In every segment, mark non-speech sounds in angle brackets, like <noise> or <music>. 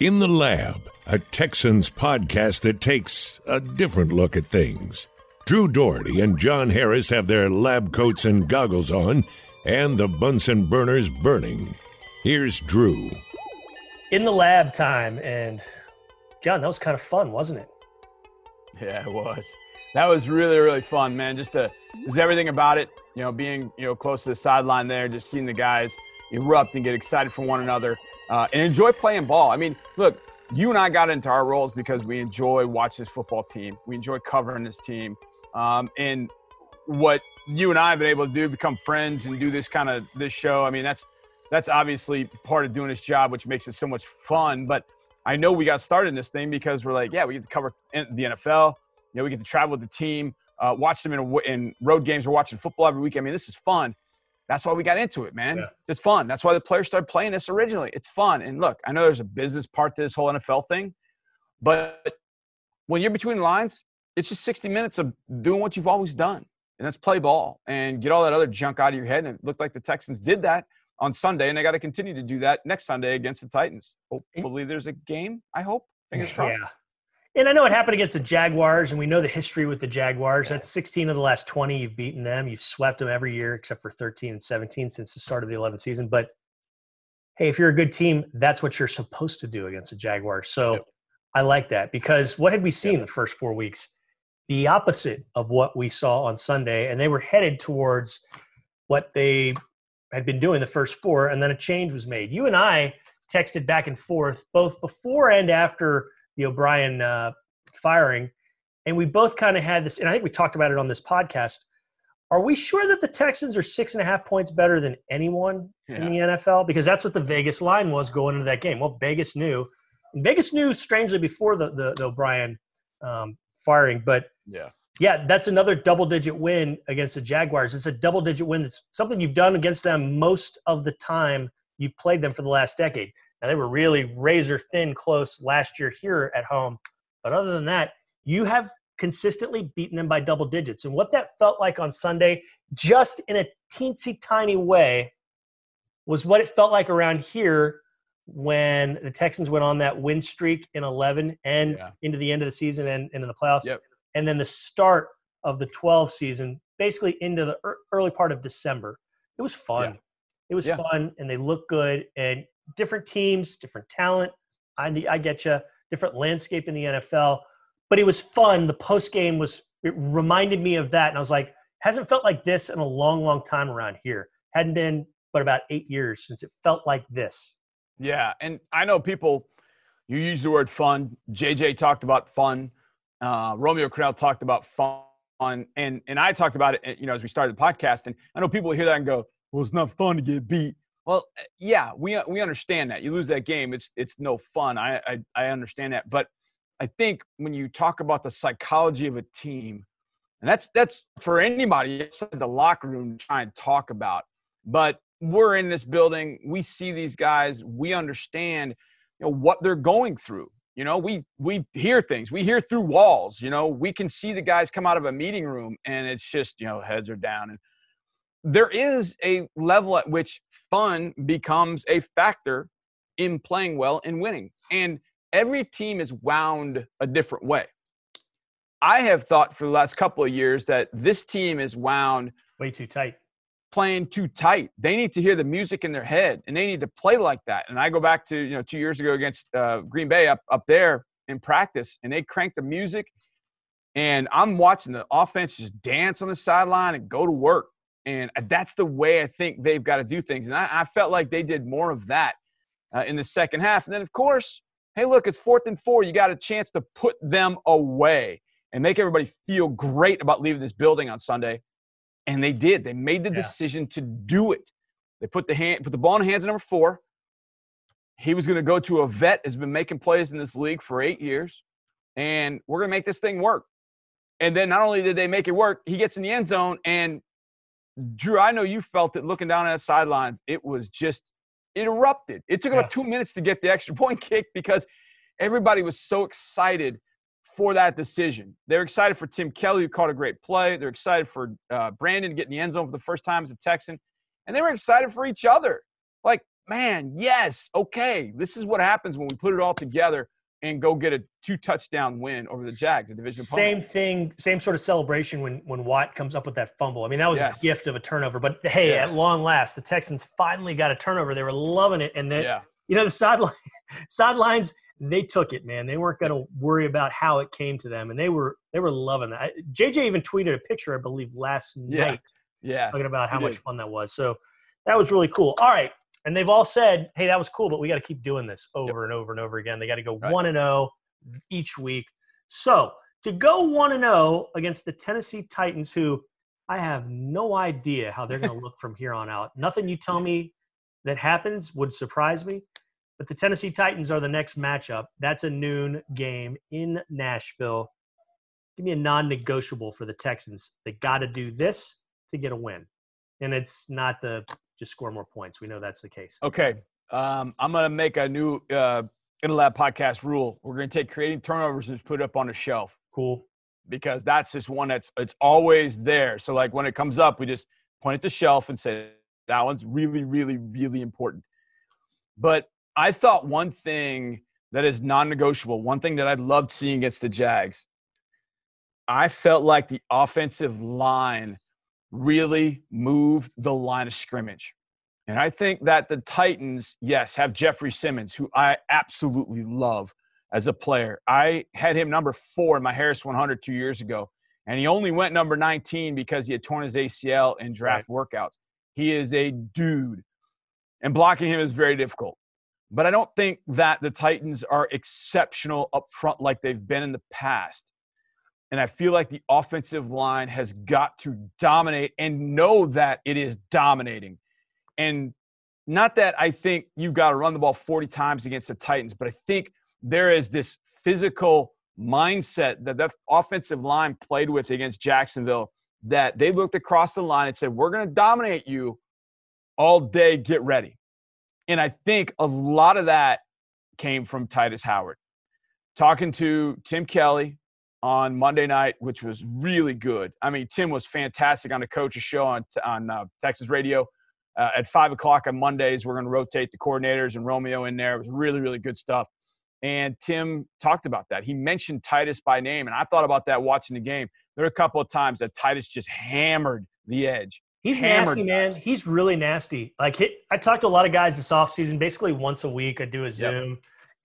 In the Lab, a Texans podcast that takes a different look at things. Drew Dougherty and John Harris have their lab coats and goggles on, and the Bunsen burners burning. Here's Drew. In the lab time, and John, that was kind of fun, wasn't it? Yeah, it was. That was really, really fun, man. Just the there's everything about it. You know, being you know close to the sideline there, just seeing the guys erupt and get excited for one another uh, and enjoy playing ball. I mean, look, you and I got into our roles because we enjoy watching this football team. We enjoy covering this team. Um, and what you and I have been able to do, become friends and do this kind of this show. I mean, that's that's obviously part of doing this job, which makes it so much fun. But I know we got started in this thing because we're like, yeah, we get to cover the NFL. You know, we get to travel with the team, uh, watch them in, a, in road games. We're watching football every week. I mean, this is fun. That's why we got into it, man. Yeah. It's fun. That's why the players started playing this originally. It's fun. And look, I know there's a business part to this whole NFL thing, but when you're between lines, it's just 60 minutes of doing what you've always done, and that's play ball and get all that other junk out of your head. And it looked like the Texans did that on Sunday, and they got to continue to do that next Sunday against the Titans. Hopefully, there's a game. I hope. Fingers <laughs> crossed. Yeah. And I know it happened against the Jaguars, and we know the history with the Jaguars. That's 16 of the last 20 you've beaten them. You've swept them every year except for 13 and 17 since the start of the 11th season. But hey, if you're a good team, that's what you're supposed to do against the Jaguars. So yep. I like that because what had we seen yep. the first four weeks? The opposite of what we saw on Sunday, and they were headed towards what they had been doing the first four, and then a change was made. You and I texted back and forth both before and after the O'Brien uh, firing, and we both kind of had this. And I think we talked about it on this podcast. Are we sure that the Texans are six and a half points better than anyone yeah. in the NFL? Because that's what the Vegas line was going into that game. Well, Vegas knew. And Vegas knew strangely before the the, the O'Brien um, firing, but yeah, yeah, that's another double digit win against the Jaguars. It's a double digit win. That's something you've done against them most of the time you've played them for the last decade. Now, they were really razor thin close last year here at home. But other than that, you have consistently beaten them by double digits. And what that felt like on Sunday, just in a teensy tiny way, was what it felt like around here when the Texans went on that win streak in 11 and yeah. into the end of the season and into the playoffs. Yep. And then the start of the 12 season, basically into the early part of December. It was fun. Yeah. It was yeah. fun, and they looked good. And different teams, different talent. I, I get you. Different landscape in the NFL, but it was fun. The post game was it reminded me of that, and I was like, hasn't felt like this in a long, long time around here. Hadn't been but about eight years since it felt like this. Yeah, and I know people. You use the word fun. JJ talked about fun. Uh, Romeo Crennel talked about fun, and and I talked about it. You know, as we started the podcast, and I know people hear that and go, "Well, it's not fun to get beat." Well, eh, yeah, we uh, we understand that. You lose that game, it's it's no fun. I, I I understand that, but I think when you talk about the psychology of a team, and that's that's for anybody inside the locker room to try and talk about. But we're in this building, we see these guys, we understand, you know, what they're going through. You know, we we hear things, we hear through walls. You know, we can see the guys come out of a meeting room, and it's just you know heads are down and there is a level at which fun becomes a factor in playing well and winning. And every team is wound a different way. I have thought for the last couple of years that this team is wound way too tight. Playing too tight. They need to hear the music in their head and they need to play like that. And I go back to, you know, two years ago against uh, Green Bay up, up there in practice and they crank the music. And I'm watching the offense just dance on the sideline and go to work. And that's the way I think they've got to do things. And I, I felt like they did more of that uh, in the second half. And then, of course, hey, look, it's fourth and four. You got a chance to put them away and make everybody feel great about leaving this building on Sunday. And they did. They made the yeah. decision to do it. They put the hand, put the ball in the hands of number four. He was going to go to a vet has been making plays in this league for eight years, and we're going to make this thing work. And then not only did they make it work, he gets in the end zone and Drew, I know you felt it looking down at the sidelines. It was just it erupted. It took yeah. about two minutes to get the extra <laughs> point kick because everybody was so excited for that decision. They're excited for Tim Kelly, who caught a great play. They're excited for uh, Brandin getting the end zone for the first time as a Texan, and they were excited for each other. Like man, yes, okay, this is what happens when we put it all together and go get a two touchdown win over the Jags, the division. Same opponent. thing, same sort of celebration when when Watt comes up with that fumble. I mean, that was yes. a gift of a turnover. But hey, yes. at long last, the Texans finally got a turnover. They were loving it, and then yeah. you know the sideline <laughs> sidelines they took it, man. They weren't going to worry about how it came to them, and they were they were loving that. JJ even tweeted a picture, I believe, last yeah. night, yeah, talking about how much fun that was. So that was really cool. All right, and they've all said, "Hey, that was cool, but we got to keep doing this over yep. and over and over again. They got to go one and zero oh each week." So to go one and zero oh against the Tennessee Titans, who I have no idea how they're going to look from here on out. Nothing you tell me that happens would surprise me. But the Tennessee Titans are the next matchup. That's a noon game in Nashville. Give me a non negotiable for the Texans. They got to do this to get a win. And it's not the just score more points. We know that's the case. Okay. Um, I'm going to make a new uh, Lab podcast rule. We're going to take creating turnovers and just put it up on a shelf. Cool. Because that's just one that's it's always there. So like when it comes up, we just point at the shelf and say that one's really, really, really important. But I thought one thing that is non-negotiable, one thing that I loved seeing against the Jags, I felt like the offensive line really moved the line of scrimmage. And I think that the Titans, yes, have Jeffery Simmons, who I absolutely love as a player. I had him number four in my Harris 100 two years ago, and he only went number 19 because he had torn his ACL in draft right. workouts. He is a dude, and blocking him is very difficult. But I don't think that the Titans are exceptional up front like they've been in the past. And I feel like the offensive line has got to dominate and know that it is dominating. And not that I think you've got to run the ball 40 times against the Titans, but I think there is this physical mindset that the offensive line played with against Jacksonville that they looked across the line and said, We're going to dominate you all day. Get ready. And I think a lot of that came from Tytus Howard. Talking to Tim Kelly on Monday night, which was really good. I mean, Tim was fantastic on the coach's show on, on uh, Texas radio. Uh, at five o'clock on Mondays, we're going to rotate the coordinators and Romeo in there. It was really, really good stuff. And Tim talked about that. He mentioned Tytus by name, and I thought about that watching the game. There were a couple of times that Tytus just hammered the edge. He's nasty, man. He's really nasty. Like I talked to a lot of guys this offseason, basically once a week. I do a Zoom, yep.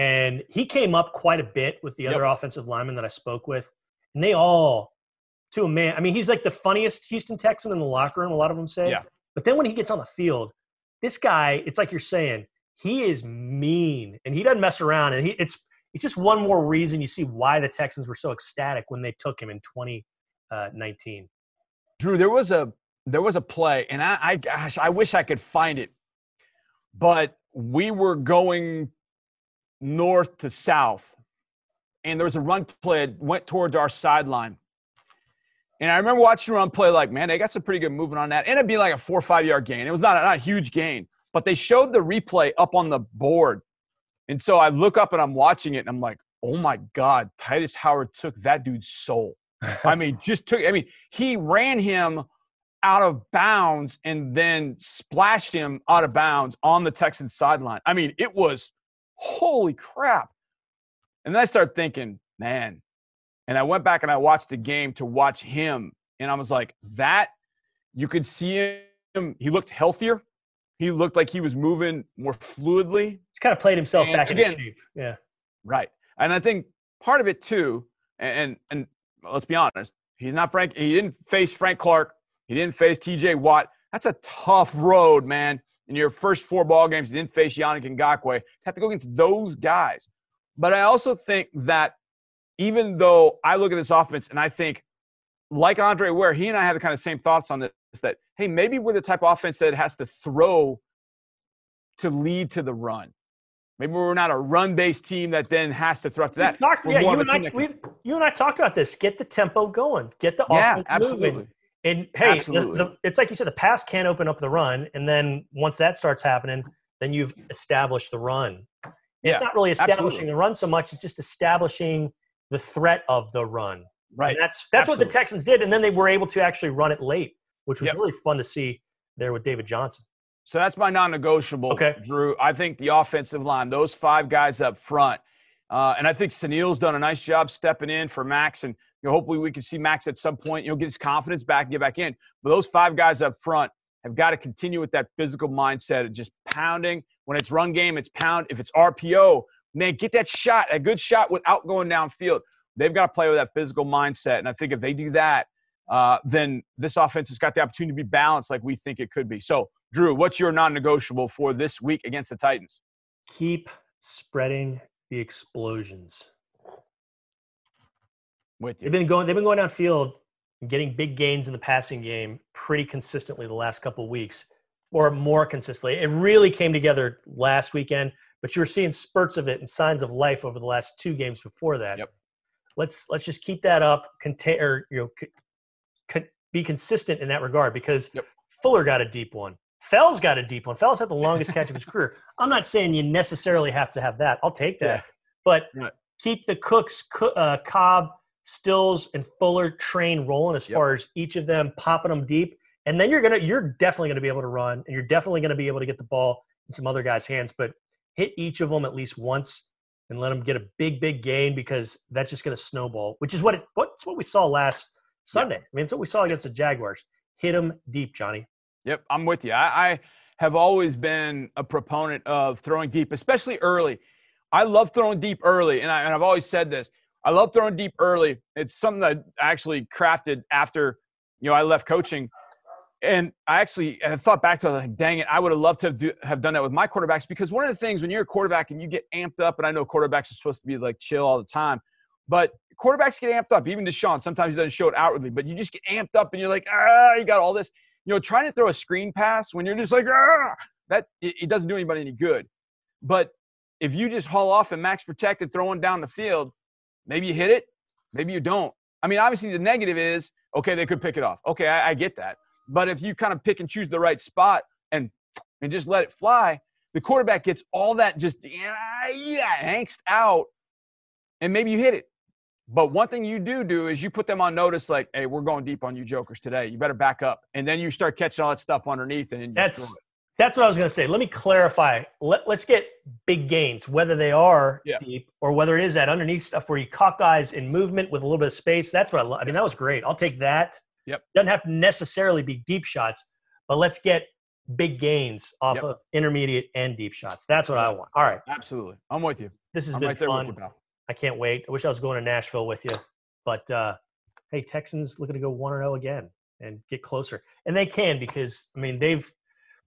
And he came up quite a bit with the other yep. offensive linemen that I spoke with, and they all, to a man. I mean, he's like the funniest Houston Texan in the locker room. A lot of them say. Yeah. But then when he gets on the field, this guy, it's like you're saying, he is mean and he doesn't mess around. And he, it's it's just one more reason you see why the Texans were so ecstatic when they took him in 2019. Uh, Drew, there was a there was a play, and I, I gosh, I wish I could find it, but we were going north to south, and there was a run play that went towards our sideline. And I remember watching the run play, like, man, they got some pretty good movement on that. And it'd be like a four or five yard gain. It was not a, not a huge gain, but they showed the replay up on the board. And so I look up and I'm watching it, and I'm like, oh my God, Tytus Howard took that dude's soul. I mean, <laughs> just took, I mean, he ran him out of bounds and then splashed him out of bounds on the Texans sideline. I mean, it was holy crap. And then I started thinking, man, and I went back and I watched the game to watch him. And I was like, that, you could see him. He looked healthier. He looked like he was moving more fluidly. He's kind of played himself and back again, into shape. Yeah. Right. And I think part of it too, and, and, and let's be honest, he's not Frank. He didn't face Frank Clark he didn't face TJ Watt. That's a tough road, man. In your first four ball games, didn't face Yannick Ngakoue. You have to go against those guys. But I also think that even though I look at this offense and I think, like Andre Ware, he and I have the kind of same thoughts on this that, hey, maybe we're the type of offense that has to throw to lead to the run. Maybe we're not a run-based team that then has to throw to that. Talked, yeah, you and, I, we, you and I talked about this. Get the tempo going. Get the yeah, offense absolutely. moving. And hey, the, the, it's like you said, the pass can't open up the run, and then once that starts happening, then you've established the run. Yeah, it's not really establishing absolutely. the run so much; it's just establishing the threat of the run. Right. And that's that's absolutely. what the Texans did, and then they were able to actually run it late, which was yep. really fun to see there with David Johnson. So that's my non-negotiable, okay. Drew. I think the offensive line, those five guys up front, uh, and I think Sunil's done a nice job stepping in for Max, and you know, hopefully we can see Max at some point, you know, get his confidence back and get back in. But those five guys up front have got to continue with that physical mindset of just pounding. When it's run game, it's pound. If it's RPO, man, get that shot, a good shot without going downfield. They've got to play with that physical mindset, and I think if they do that, uh, then this offense has got the opportunity to be balanced like we think it could be. So Drew, what's your non-negotiable for this week against the Titans? Keep spreading the explosions. With you. They've been going. They've been going downfield and getting big gains in the passing game pretty consistently the last couple of weeks, or more consistently. It really came together last weekend, but you were seeing spurts of it and signs of life over the last two games before that. Yep. Let's let's just keep that up. Contain or you know, c- be consistent in that regard because yep. Fuller got a deep one. Fells got a deep one. Fells had the longest catch of his career. I'm not saying you necessarily have to have that. I'll take that. Yeah. But keep the Cooks, uh, Cobb, Stills, and Fuller train rolling as yep. far as each of them popping them deep. And then you're gonna you're definitely gonna be able to run, and you're definitely gonna be able to get the ball in some other guys' hands. But hit each of them at least once and let them get a big, big gain because that's just gonna snowball. Which is what it, what's what we saw last Sunday. I mean, it's what we saw against the Jaguars. Hit them deep, Johnny. Yep, I'm with you. I, I, have always been a proponent of throwing deep, especially early. I love throwing deep early, and, I, and I've always said this. I love throwing deep early. It's something that I actually crafted after, you know, I left coaching, and I actually have thought back to like, dang it, I would have loved to have, do, have done that with my quarterbacks because one of the things when you're a quarterback and you get amped up, and I know quarterbacks are supposed to be like chill all the time, but quarterbacks get amped up. Even Deshaun, sometimes he doesn't show it outwardly, but you just get amped up and you're like, ah, you got all this you know, trying to throw a screen pass when you're just like, ah, that it, it, doesn't do anybody any good. But if you just haul off and max protected throwing down the field, maybe you hit it, maybe you don't. I mean, obviously the negative is okay, they could pick it off. Okay, I, I get that. But if you kind of pick and choose the right spot and and just let it fly, the quarterback gets all that just yeah, yeah angst out, and maybe you hit it. But one thing you do do is you put them on notice, like, "Hey, we're going deep on you, jokers today. You better back up." And then you start catching all that stuff underneath, and that's that's what I was going to say. Let me clarify. Let, us get big gains, whether they are yeah. deep or whether it is that underneath stuff where you cock eyes in movement with a little bit of space. That's what I love. I mean, that was great. I'll take that. Yep. Doesn't have to necessarily be deep shots, but let's get big gains off yep. of intermediate and deep shots. That's what I want. All right. Absolutely. I'm with you. This has I'm been right fun. You, I can't wait. I wish I was going to Nashville with you, but uh, hey, Texans looking to go one and zero again and get closer, and they can because I mean they've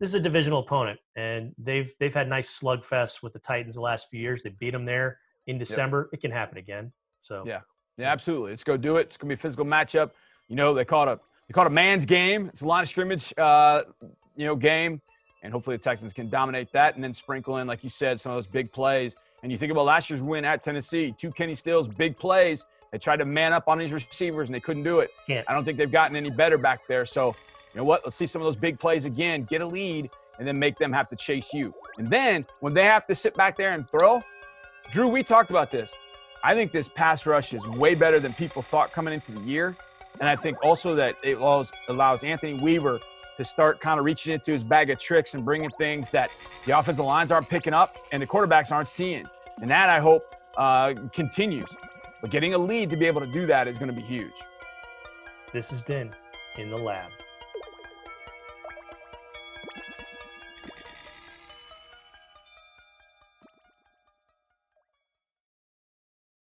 this is a divisional opponent, and they've they've had nice slugfest with the Titans the last few years. They beat them there in December. Yep. It can happen again. So yeah, yeah, absolutely. Let's go do it. It's gonna be a physical matchup. You know, they call it a they call it a man's game. It's a line of scrimmage, uh, you know, game, and hopefully the Texans can dominate that, and then sprinkle in, like you said, some of those big plays. And you think about last year's win at Tennessee, two Kenny Stills, big plays. They tried to man up on these receivers and they couldn't do it. Can't. I don't think they've gotten any better back there. So, you know what? Let's see some of those big plays again, get a lead, and then make them have to chase you. And then when they have to sit back there and throw, Drew, we talked about this. I think this pass rush is way better than people thought coming into the year. And I think also that it allows, allows Anthony Weaver to start kind of reaching into his bag of tricks and bringing things that the offensive lines aren't picking up and the quarterbacks aren't seeing. And that, I hope, uh, continues. But getting a lead to be able to do that is going to be huge. This has been In the Lab.